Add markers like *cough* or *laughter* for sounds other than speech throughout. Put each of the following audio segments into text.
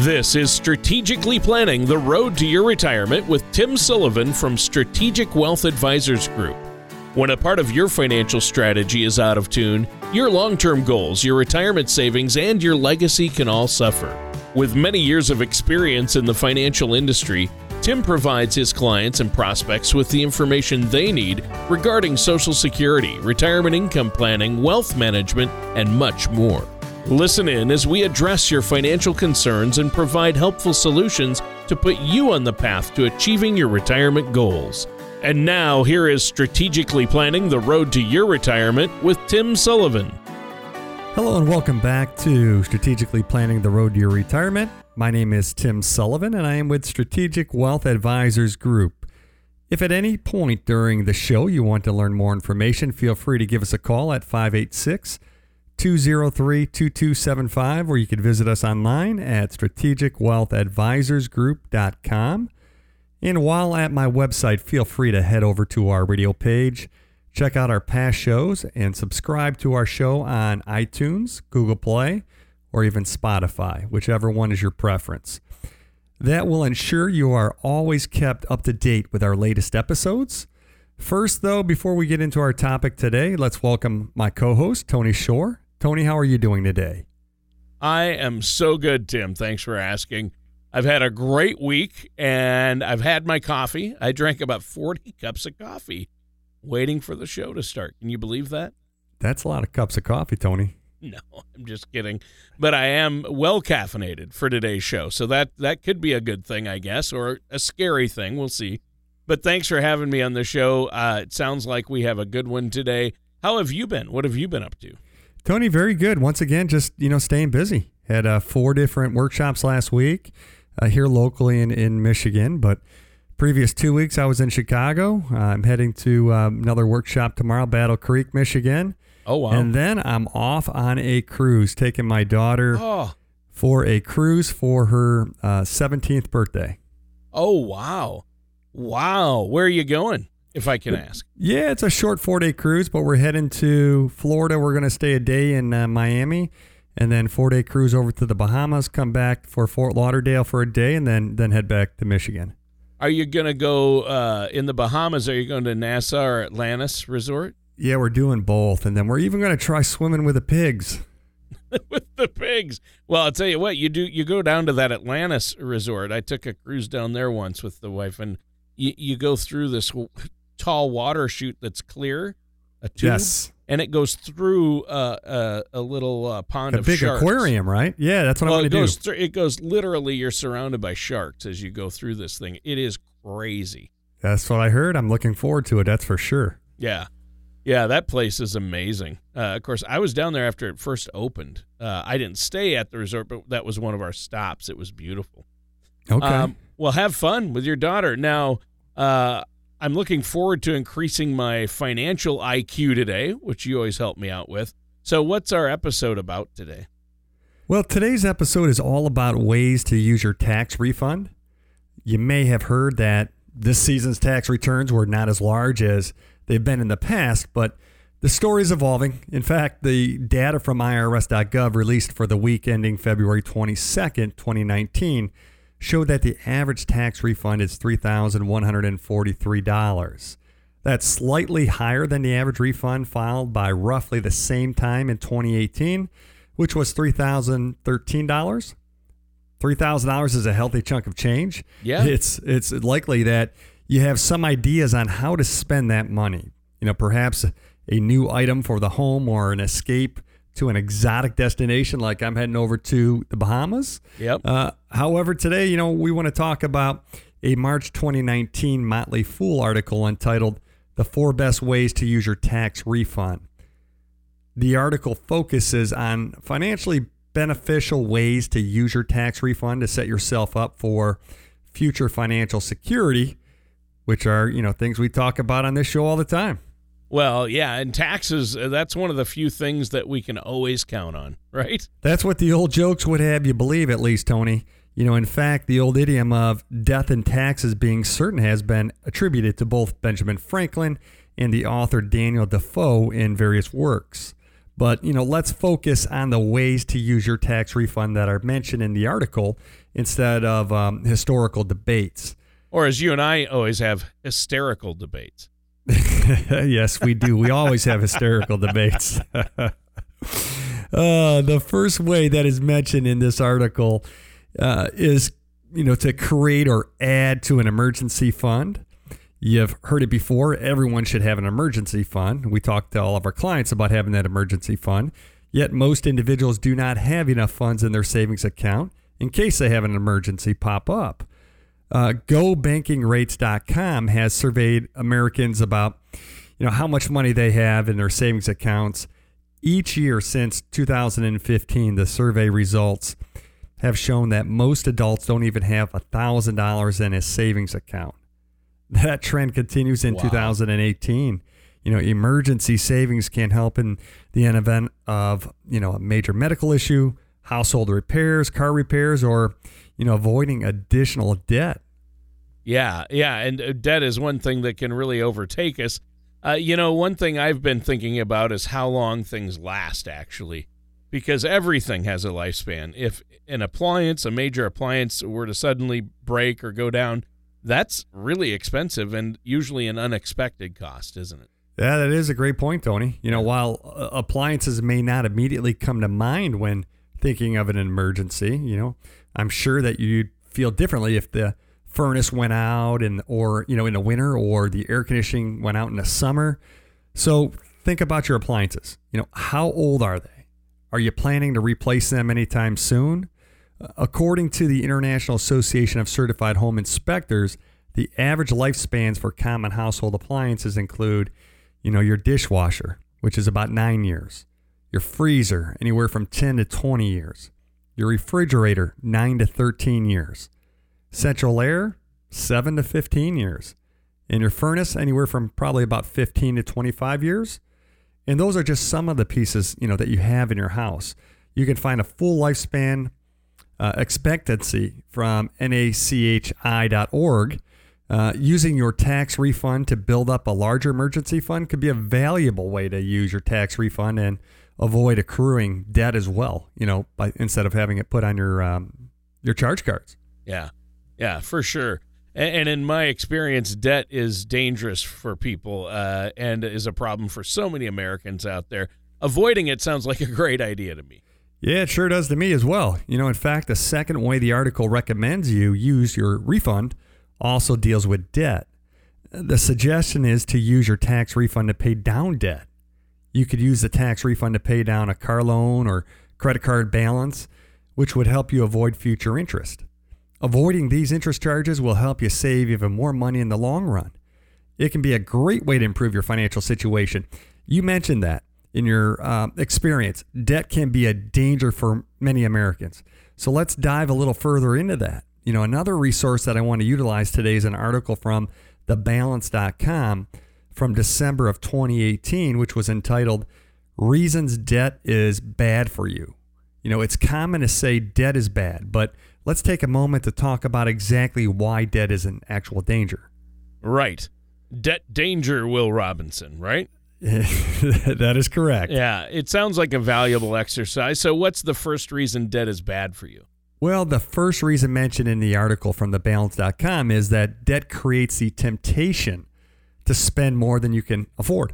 This is Strategically Planning the Road to Your Retirement with Tim Sullivan from Strategic Wealth Advisors Group. When a part of your financial strategy is out of tune, your long term goals, your retirement savings, and your legacy can all suffer. With many years of experience in the financial industry, Tim provides his clients and prospects with the information they need regarding Social Security, retirement income planning, wealth management, and much more. Listen in as we address your financial concerns and provide helpful solutions to put you on the path to achieving your retirement goals. And now, here is Strategically Planning the Road to Your Retirement with Tim Sullivan. Hello, and welcome back to Strategically Planning the Road to Your Retirement. My name is Tim Sullivan, and I am with Strategic Wealth Advisors Group. If at any point during the show you want to learn more information, feel free to give us a call at 586 203 2275, or you could visit us online at strategicwealthadvisorsgroup.com. And while at my website, feel free to head over to our radio page, check out our past shows, and subscribe to our show on iTunes, Google Play, or even Spotify, whichever one is your preference. That will ensure you are always kept up to date with our latest episodes. First, though, before we get into our topic today, let's welcome my co host, Tony Shore. Tony, how are you doing today? I am so good, Tim. Thanks for asking. I've had a great week and I've had my coffee. I drank about 40 *laughs* cups of coffee waiting for the show to start. Can you believe that? That's a lot of cups of coffee, Tony. *laughs* No, I'm just kidding. But I am well caffeinated for today's show. So that that could be a good thing, I guess, or a scary thing. We'll see. But thanks for having me on the show. Uh, it sounds like we have a good one today. How have you been? What have you been up to? Tony, very good. Once again, just you know, staying busy. Had uh, four different workshops last week uh, here locally in in Michigan, but previous two weeks I was in Chicago. Uh, I'm heading to uh, another workshop tomorrow, Battle Creek, Michigan. Oh wow! And then I'm off on a cruise, taking my daughter oh. for a cruise for her 17th uh, birthday. Oh wow! Wow, where are you going? If I can ask. Yeah, it's a short four day cruise, but we're heading to Florida. We're going to stay a day in uh, Miami, and then four day cruise over to the Bahamas. Come back for Fort Lauderdale for a day, and then then head back to Michigan. Are you going to go uh, in the Bahamas? Are you going to Nassau or Atlantis Resort? Yeah, we're doing both, and then we're even going to try swimming with the pigs. *laughs* with the pigs. Well, I'll tell you what, you do you go down to that Atlantis resort. I took a cruise down there once with the wife and you, you go through this tall water chute that's clear, a tube, yes. and it goes through uh, a, a little uh, pond a of big sharks. aquarium, right? Yeah, that's what well, I want to do. Th- it goes literally. You're surrounded by sharks as you go through this thing. It is crazy. That's what I heard. I'm looking forward to it. That's for sure. Yeah. Yeah, that place is amazing. Uh, of course, I was down there after it first opened. Uh, I didn't stay at the resort, but that was one of our stops. It was beautiful. Okay. Um, well, have fun with your daughter. Now, uh, I'm looking forward to increasing my financial IQ today, which you always help me out with. So, what's our episode about today? Well, today's episode is all about ways to use your tax refund. You may have heard that this season's tax returns were not as large as they've been in the past, but the story is evolving. In fact, the data from IRS.gov released for the week ending February 22nd, 2019 showed that the average tax refund is $3,143. That's slightly higher than the average refund filed by roughly the same time in 2018, which was $3,013. $3,000 is a healthy chunk of change. Yeah. It's it's likely that you have some ideas on how to spend that money. You know, perhaps a new item for the home or an escape to an exotic destination like I'm heading over to the Bahamas. Yep. Uh, however, today, you know, we want to talk about a March 2019 Motley Fool article entitled The Four Best Ways to Use Your Tax Refund. The article focuses on financially beneficial ways to use your tax refund to set yourself up for future financial security, which are, you know, things we talk about on this show all the time. Well, yeah, and taxes, uh, that's one of the few things that we can always count on, *laughs* right? That's what the old jokes would have you believe, at least, Tony. You know, in fact, the old idiom of death and taxes being certain has been attributed to both Benjamin Franklin and the author Daniel Defoe in various works. But, you know, let's focus on the ways to use your tax refund that are mentioned in the article instead of um, historical debates. Or as you and I always have, hysterical debates. *laughs* yes, we do. We always have hysterical debates. *laughs* uh, the first way that is mentioned in this article uh, is, you know, to create or add to an emergency fund. You've heard it before. Everyone should have an emergency fund. We talk to all of our clients about having that emergency fund. Yet most individuals do not have enough funds in their savings account in case they have an emergency pop up. Uh, GoBankingRates.com has surveyed Americans about you know how much money they have in their savings accounts each year since 2015. The survey results have shown that most adults don't even have $1,000 in a savings account. That trend continues in wow. 2018. You know, emergency savings can help in the event of, you know, a major medical issue, household repairs, car repairs, or, you know, avoiding additional debt. Yeah, yeah. And uh, debt is one thing that can really overtake us. Uh, you know, one thing I've been thinking about is how long things last, actually because everything has a lifespan. If an appliance, a major appliance, were to suddenly break or go down, that's really expensive and usually an unexpected cost, isn't it? Yeah, that is a great point, Tony. You know, while uh, appliances may not immediately come to mind when thinking of an emergency, you know, I'm sure that you'd feel differently if the furnace went out and or, you know, in the winter or the air conditioning went out in the summer. So, think about your appliances. You know, how old are they? Are you planning to replace them anytime soon? According to the International Association of Certified Home Inspectors, the average lifespans for common household appliances include, you know, your dishwasher, which is about 9 years, your freezer, anywhere from 10 to 20 years, your refrigerator, 9 to 13 years, central air, 7 to 15 years, and your furnace, anywhere from probably about 15 to 25 years, and those are just some of the pieces, you know, that you have in your house. You can find a full lifespan uh, expectancy from nachi.org. Uh, using your tax refund to build up a larger emergency fund could be a valuable way to use your tax refund and avoid accruing debt as well. You know, by instead of having it put on your um, your charge cards. Yeah, yeah, for sure. And, in my experience, debt is dangerous for people uh, and is a problem for so many Americans out there. Avoiding it sounds like a great idea to me. Yeah, it sure does to me as well. You know, in fact, the second way the article recommends you use your refund also deals with debt. The suggestion is to use your tax refund to pay down debt. You could use the tax refund to pay down a car loan or credit card balance, which would help you avoid future interest. Avoiding these interest charges will help you save even more money in the long run. It can be a great way to improve your financial situation. You mentioned that in your uh, experience. Debt can be a danger for many Americans. So let's dive a little further into that. You know, another resource that I want to utilize today is an article from thebalance.com from December of 2018, which was entitled Reasons Debt is Bad for You. You know, it's common to say debt is bad, but let's take a moment to talk about exactly why debt is an actual danger. Right. Debt danger, Will Robinson, right? *laughs* that is correct. Yeah, it sounds like a valuable exercise. So, what's the first reason debt is bad for you? Well, the first reason mentioned in the article from thebalance.com is that debt creates the temptation to spend more than you can afford.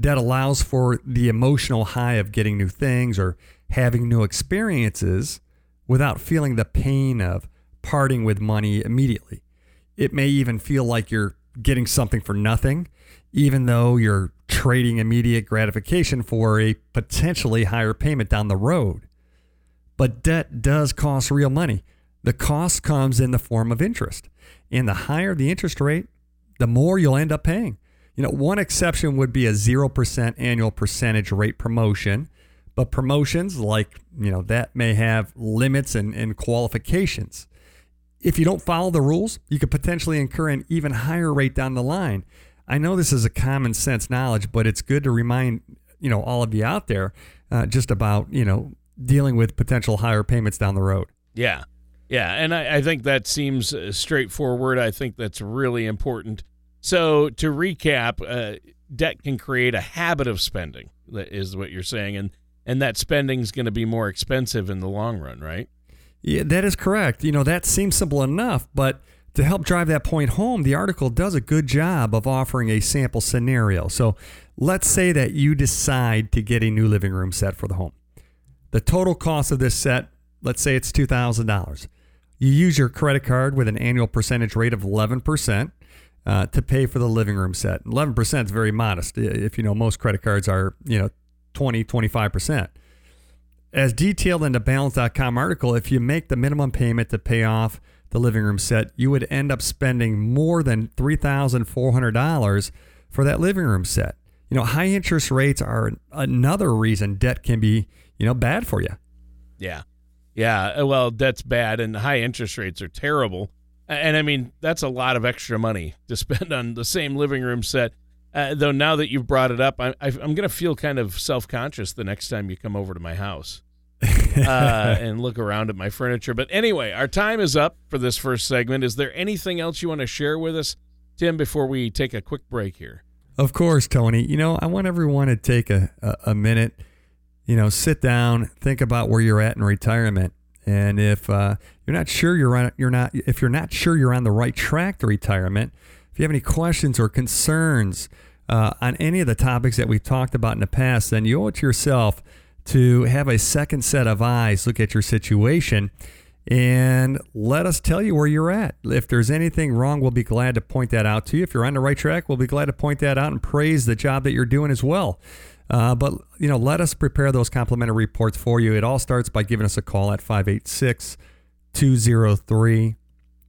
Debt allows for the emotional high of getting new things or having new experiences without feeling the pain of parting with money immediately. It may even feel like you're getting something for nothing, even though you're trading immediate gratification for a potentially higher payment down the road. But debt does cost real money. The cost comes in the form of interest. And the higher the interest rate, the more you'll end up paying. You know, one exception would be a 0% annual percentage rate promotion but promotions like, you know, that may have limits and, and qualifications. If you don't follow the rules, you could potentially incur an even higher rate down the line. I know this is a common sense knowledge, but it's good to remind, you know, all of you out there uh, just about, you know, dealing with potential higher payments down the road. Yeah. Yeah. And I, I think that seems uh, straightforward. I think that's really important So to recap, uh, debt can create a habit of spending. That is what you're saying, and and that spending is going to be more expensive in the long run, right? Yeah, that is correct. You know, that seems simple enough, but to help drive that point home, the article does a good job of offering a sample scenario. So let's say that you decide to get a new living room set for the home. The total cost of this set, let's say it's $2,000. You use your credit card with an annual percentage rate of 11% uh, to pay for the living room set. 11% is very modest. If you know, most credit cards are, you know, 20, 25%. As detailed in the balance.com article, if you make the minimum payment to pay off the living room set, you would end up spending more than $3,400 for that living room set. You know, high interest rates are another reason debt can be, you know, bad for you. Yeah. Yeah. Uh, well, debt's bad and high interest rates are terrible. And I mean, that's a lot of extra money to *laughs* spend on the same living room set. Uh, though now that you've brought it up, I, I'm going to feel kind of self conscious the next time you come over to my house. *laughs* uh, and look around at my furniture. But anyway, our time is up for this first segment. Is there anything else you want to share with us, Tim, before we take a quick break here? Of course, Tony. You know, I want everyone to take a, a, a minute, you know, sit down, think about where you're at in retirement. And if uh, you're not sure you're on, you're not, if you're not sure you're on the right track to retirement, if you have any questions or concerns uh, on any of the topics that we've talked about in the past, then you owe it to yourself to have a second set of eyes look at your situation and let us tell you where you're at. If there's anything wrong, we'll be glad to point that out to you. If you're on the right track, we'll be glad to point that out and praise the job that you're doing as well. Uh, but you know, let us prepare those complimentary reports for you. It all starts by giving us a call at 586 203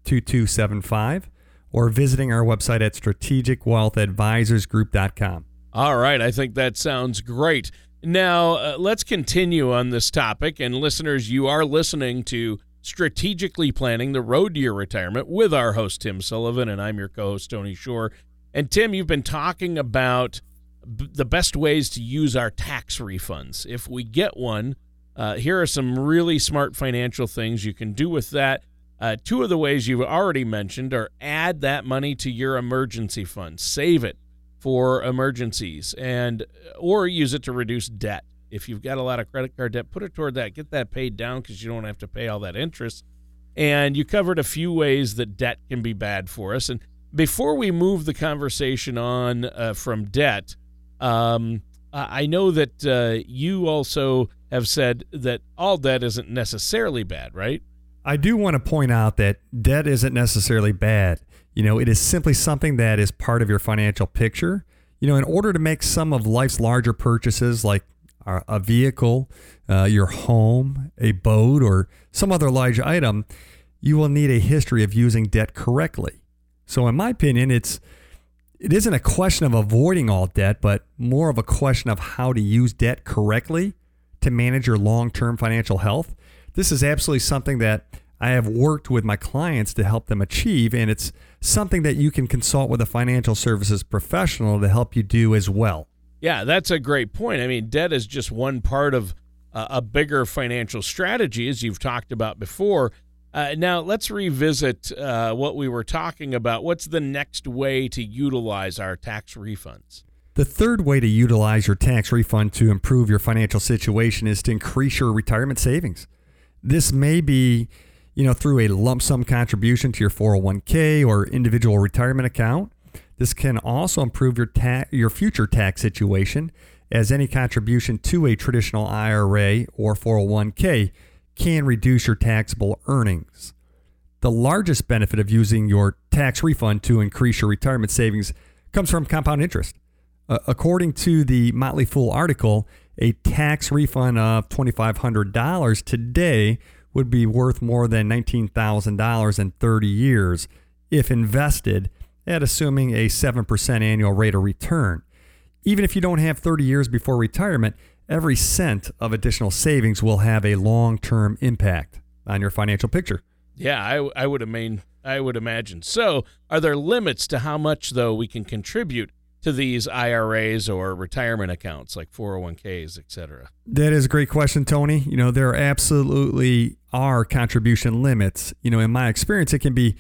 2275 or visiting our website at strategicwealthadvisorsgroup.com. All right, I think that sounds great. Now, uh, let's continue on this topic. And listeners, you are listening to Strategically Planning the Road to Your Retirement with our host, Tim Sullivan, and I'm your co host, Tony Shore. And Tim, you've been talking about the best ways to use our tax refunds. If we get one, uh, here are some really smart financial things you can do with that. Uh, two of the ways you've already mentioned are add that money to your emergency fund, save it for emergencies, and or use it to reduce debt. If you've got a lot of credit card debt, put it toward that. Get that paid down because you don't have to pay all that interest. And you covered a few ways that debt can be bad for us. And before we move the conversation on uh, from debt, um, I know that uh, you also have said that all debt isn't necessarily bad, right? I do want to point out that debt isn't necessarily bad. You know, it is simply something that is part of your financial picture. You know, in order to make some of life's larger purchases like a vehicle, uh, your home, a boat, or some other large item, you will need a history of using debt correctly. So, in my opinion, it's it isn't a question of avoiding all debt, but more of a question of how to use debt correctly to manage your long-term financial health. This is absolutely something that I have worked with my clients to help them achieve, and it's something that you can consult with a financial services professional to help you do as well. Yeah, that's a great point. I mean, debt is just one part of a bigger financial strategy, as you've talked about before. Uh, now, let's revisit uh, what we were talking about. What's the next way to utilize our tax refunds? The third way to utilize your tax refund to improve your financial situation is to increase your retirement savings. This may be, you know, through a lump sum contribution to your 401k or individual retirement account. This can also improve your ta- your future tax situation as any contribution to a traditional IRA or 401k can reduce your taxable earnings. The largest benefit of using your tax refund to increase your retirement savings comes from compound interest. Uh, according to the Motley Fool article, a tax refund of $2,500 today would be worth more than $19,000 in 30 years if invested at assuming a 7% annual rate of return. Even if you don't have 30 years before retirement, every cent of additional savings will have a long term impact on your financial picture. Yeah, I, I would imagine. I would imagine. So, are there limits to how much though we can contribute to these IRAs or retirement accounts like 401ks, etc.? That is a great question, Tony. You know, there absolutely are contribution limits. You know, in my experience, it can be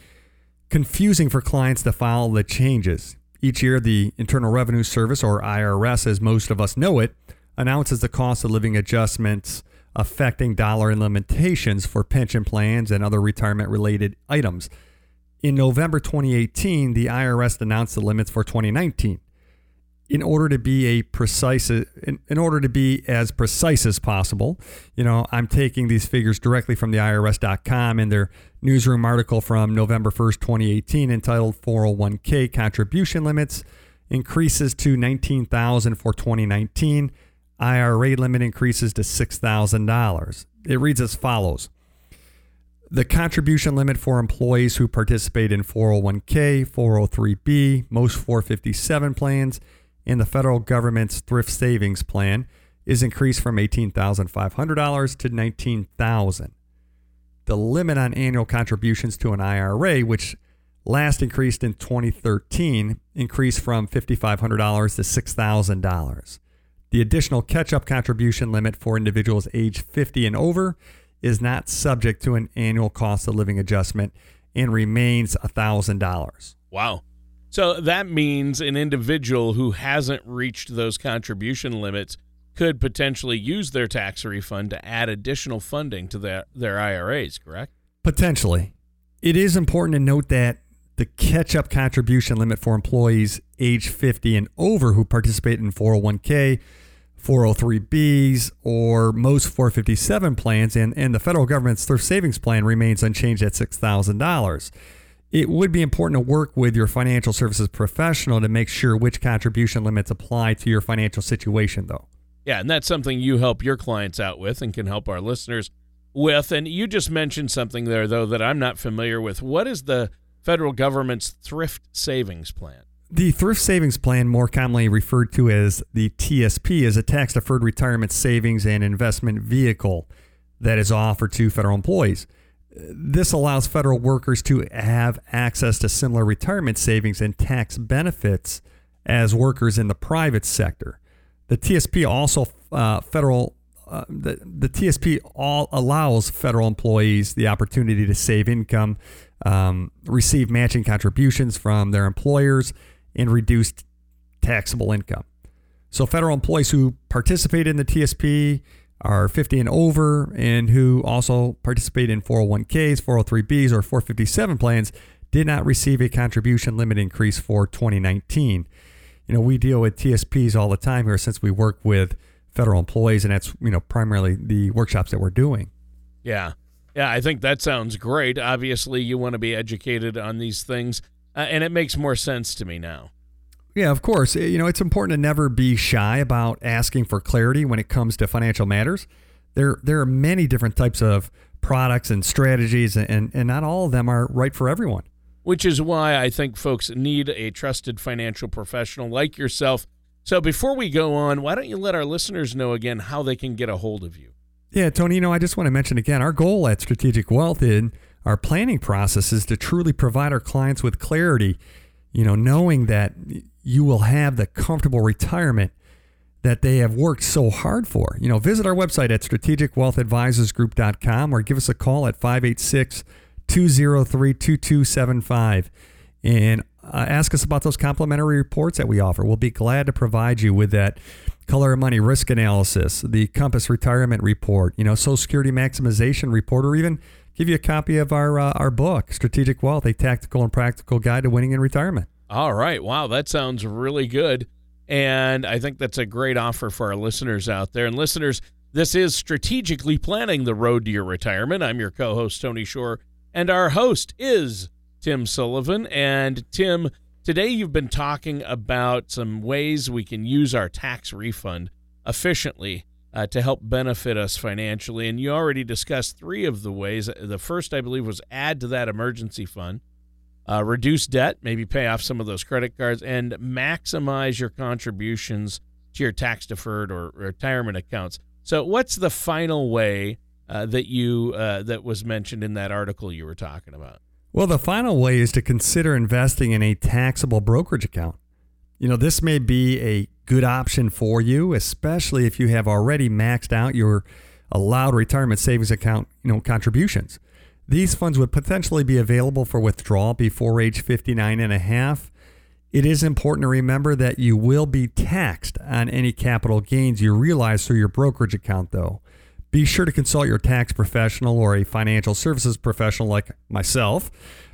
confusing for clients to follow the changes. Each year, the Internal Revenue Service, or IRS as most of us know it, announces the cost of living adjustments affecting dollar and limitations for pension plans and other retirement related items. In November 2018, the IRS announced the limits for 2019 in order to be a precise in, in, order to be as precise as possible you know i'm taking these figures directly from the irs.com and their newsroom article from november 1st 2018 entitled 401k contribution limits increases to 19000 for 2019 ira limit increases to $6000 it reads as follows the contribution limit for employees who participate in 401k 403b most 457 plans and the federal government's thrift savings plan is increased from $18,500 to $19,000. The limit on annual contributions to an IRA, which last increased in 2013, increased from $5,500 to $6,000. The additional catch up contribution limit for individuals age 50 and over is not subject to an annual cost of living adjustment and remains $1,000. Wow. So that means an individual who hasn't reached those contribution limits could potentially use their tax refund to add additional funding to their, their IRAs, correct? Potentially. It is important to note that the catch up contribution limit for employees age 50 and over who participate in 401k, 403bs, or most 457 plans, and, and the federal government's thrift savings plan remains unchanged at $6,000. It would be important to work with your financial services professional to make sure which contribution limits apply to your financial situation, though. Yeah, and that's something you help your clients out with and can help our listeners with. And you just mentioned something there, though, that I'm not familiar with. What is the federal government's thrift savings plan? The thrift savings plan, more commonly referred to as the TSP, is a tax deferred retirement savings and investment vehicle that is offered to federal employees. This allows federal workers to have access to similar retirement savings and tax benefits as workers in the private sector. The TSP also uh, federal uh, the, the TSP all allows federal employees the opportunity to save income, um, receive matching contributions from their employers, and reduced taxable income. So, federal employees who participate in the TSP are 50 and over and who also participate in 401ks, 403bs, or 457 plans did not receive a contribution limit increase for 2019. You know, we deal with TSPs all the time here since we work with federal employees, and that's, you know, primarily the workshops that we're doing. Yeah. Yeah, I think that sounds great. Obviously, you want to be educated on these things, uh, and it makes more sense to me now. Yeah, of course. You know, it's important to never be shy about asking for clarity when it comes to financial matters. There, there are many different types of products and strategies, and, and not all of them are right for everyone. Which is why I think folks need a trusted financial professional like yourself. So before we go on, why don't you let our listeners know again how they can get a hold of you? Yeah, Tony, you know, I just want to mention again our goal at Strategic Wealth in our planning process is to truly provide our clients with clarity, you know, knowing that you will have the comfortable retirement that they have worked so hard for. You know, visit our website at strategicwealthadvisorsgroup.com or give us a call at 586 203 2275 and uh, ask us about those complimentary reports that we offer. We'll be glad to provide you with that color of money risk analysis, the Compass retirement report, you know, Social Security maximization report, or even give you a copy of our uh, our book, Strategic Wealth: A Tactical and Practical Guide to Winning in Retirement. All right. Wow, that sounds really good. And I think that's a great offer for our listeners out there. And listeners, this is strategically planning the road to your retirement. I'm your co host, Tony Shore, and our host is Tim Sullivan. And Tim, today you've been talking about some ways we can use our tax refund efficiently uh, to help benefit us financially. And you already discussed three of the ways. The first, I believe, was add to that emergency fund uh, reduce debt, maybe pay off some of those credit cards, and maximize your contributions to your tax deferred or retirement accounts. So, what's the final way uh, that you uh, that was mentioned in that article you were talking about? Well, the final way is to consider investing in a taxable brokerage account. You know, this may be a good option for you, especially if you have already maxed out your allowed retirement savings account, you know, contributions. These funds would potentially be available for withdrawal before age 59 and a half. It is important to remember that you will be taxed on any capital gains you realize through your brokerage account, though. Be sure to consult your tax professional or a financial services professional like myself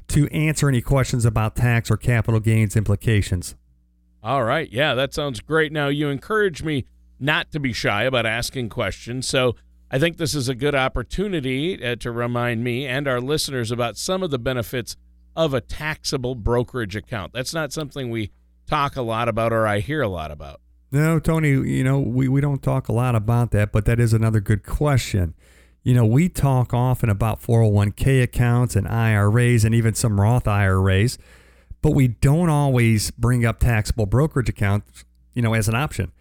to answer any questions about tax or capital gains implications. All right. Yeah, that sounds great. Now, you encourage me not to be shy about asking questions. So I think this is a good opportunity uh, to remind me and our listeners about some of the benefits of a taxable brokerage account. That's not something we talk a lot about or I hear a lot about. No, Tony, you know, we, we don't talk a lot about that, but that is another good question. You know, we talk often about 401k accounts and IRAs and even some Roth IRAs, but we don't always bring up taxable brokerage accounts, you know, as an option.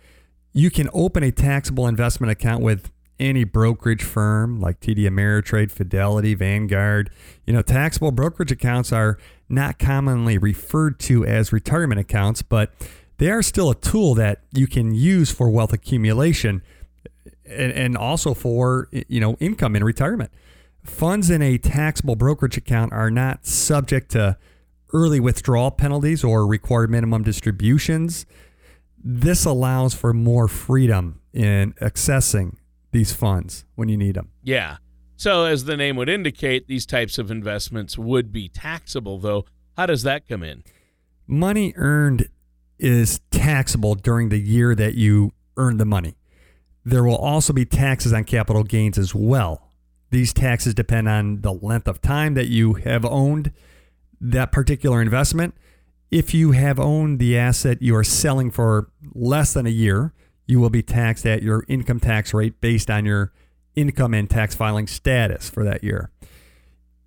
You can open a taxable investment account with any brokerage firm like TD Ameritrade, Fidelity, Vanguard. You know, taxable brokerage accounts are not commonly referred to as retirement accounts, but they are still a tool that you can use for wealth accumulation and, and also for you know income in retirement. Funds in a taxable brokerage account are not subject to early withdrawal penalties or required minimum distributions. This allows for more freedom in accessing these funds when you need them. Yeah. So, as the name would indicate, these types of investments would be taxable, though. How does that come in? Money earned is taxable during the year that you earn the money. There will also be taxes on capital gains as well. These taxes depend on the length of time that you have owned that particular investment. If you have owned the asset you are selling for less than a year, you will be taxed at your income tax rate based on your income and tax filing status for that year.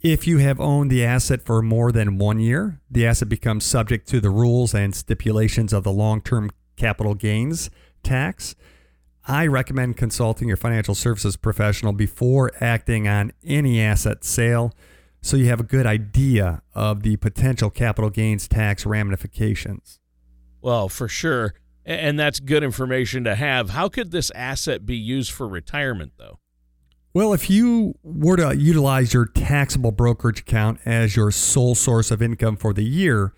If you have owned the asset for more than one year, the asset becomes subject to the rules and stipulations of the long term capital gains tax. I recommend consulting your financial services professional before acting on any asset sale so you have a good idea of the potential capital gains tax ramifications. Well, for sure. And that's good information to have. How could this asset be used for retirement, though? Well, if you were to utilize your taxable brokerage account as your sole source of income for the year,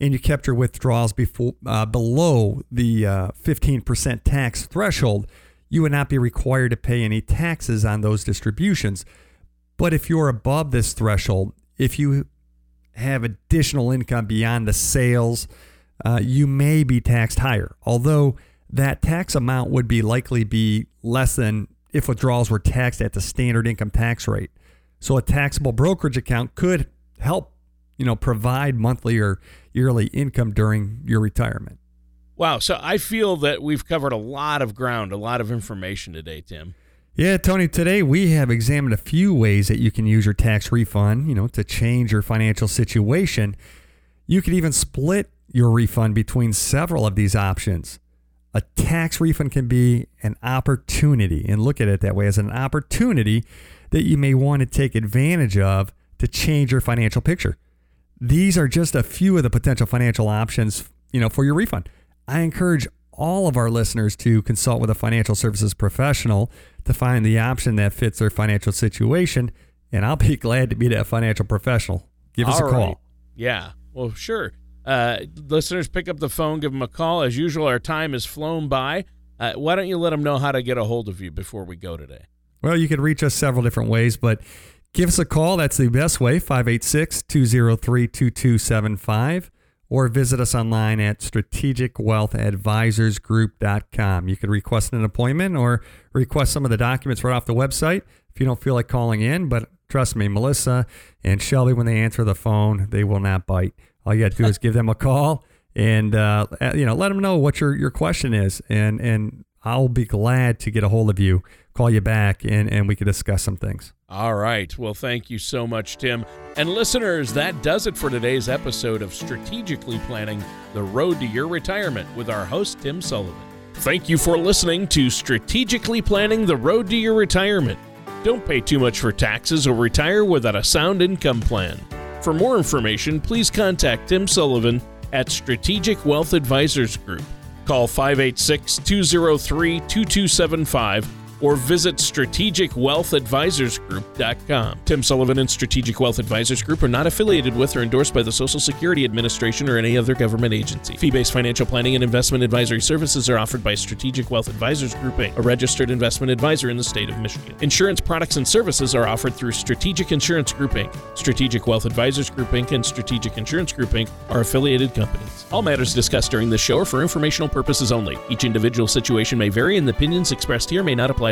and you kept your withdrawals before, uh, below the uh, 15% tax threshold, you would not be required to pay any taxes on those distributions. But if you're above this threshold, if you have additional income beyond the sales, uh, you may be taxed higher. Although that tax amount would be likely be less than if withdrawals were taxed at the standard income tax rate. So a taxable brokerage account could help, you know, provide monthly or yearly income during your retirement. Wow, so I feel that we've covered a lot of ground, a lot of information today, Tim. Yeah, Tony, today we have examined a few ways that you can use your tax refund, you know, to change your financial situation. You could even split your refund between several of these options. A tax refund can be an opportunity, and look at it that way as an opportunity that you may want to take advantage of to change your financial picture. These are just a few of the potential financial options, you know, for your refund. I encourage all of our listeners to consult with a financial services professional to find the option that fits their financial situation, and I'll be *laughs* glad to be that financial professional. Give us all a call. Yeah. Well, sure. Uh, listeners, pick up the phone, give them a call. As usual, our time has flown by. Uh, why don't you let them know how to get a hold of you before we go today? Well, you can reach us several different ways, but give us a call. That's the best way 586 203 2275 or visit us online at strategicwealthadvisorsgroup.com. You can request an appointment or request some of the documents right off the website if you don't feel like calling in. But trust me, Melissa and Shelby, when they answer the phone, they will not bite. All you got to do is give them a call and uh, you know let them know what your your question is, and and I'll be glad to get a hold of you, call you back, and and we can discuss some things. All right. Well, thank you so much, Tim. And listeners, that does it for today's episode of Strategically Planning the Road to Your Retirement with our host, Tim Sullivan. Thank you for listening to Strategically Planning the Road to Your Retirement. Don't pay too much for taxes or retire without a sound income plan. For more information, please contact Tim Sullivan at Strategic Wealth Advisors Group. Call 586 203 2275 or visit strategicwealthadvisorsgroup.com. Tim Sullivan and Strategic Wealth Advisors Group are not affiliated with or endorsed by the Social Security Administration or any other government agency. Fee based financial planning and investment advisory services are offered by Strategic Wealth Advisors Group a registered investment advisor in the state of Michigan. Insurance products and services are offered through Strategic Insurance Group Inc., Strategic Wealth Advisors Group Inc., and Strategic Insurance Group Inc. are affiliated companies. All matters discussed during this show are for informational purposes only. Each individual situation may vary, and the opinions expressed here may not apply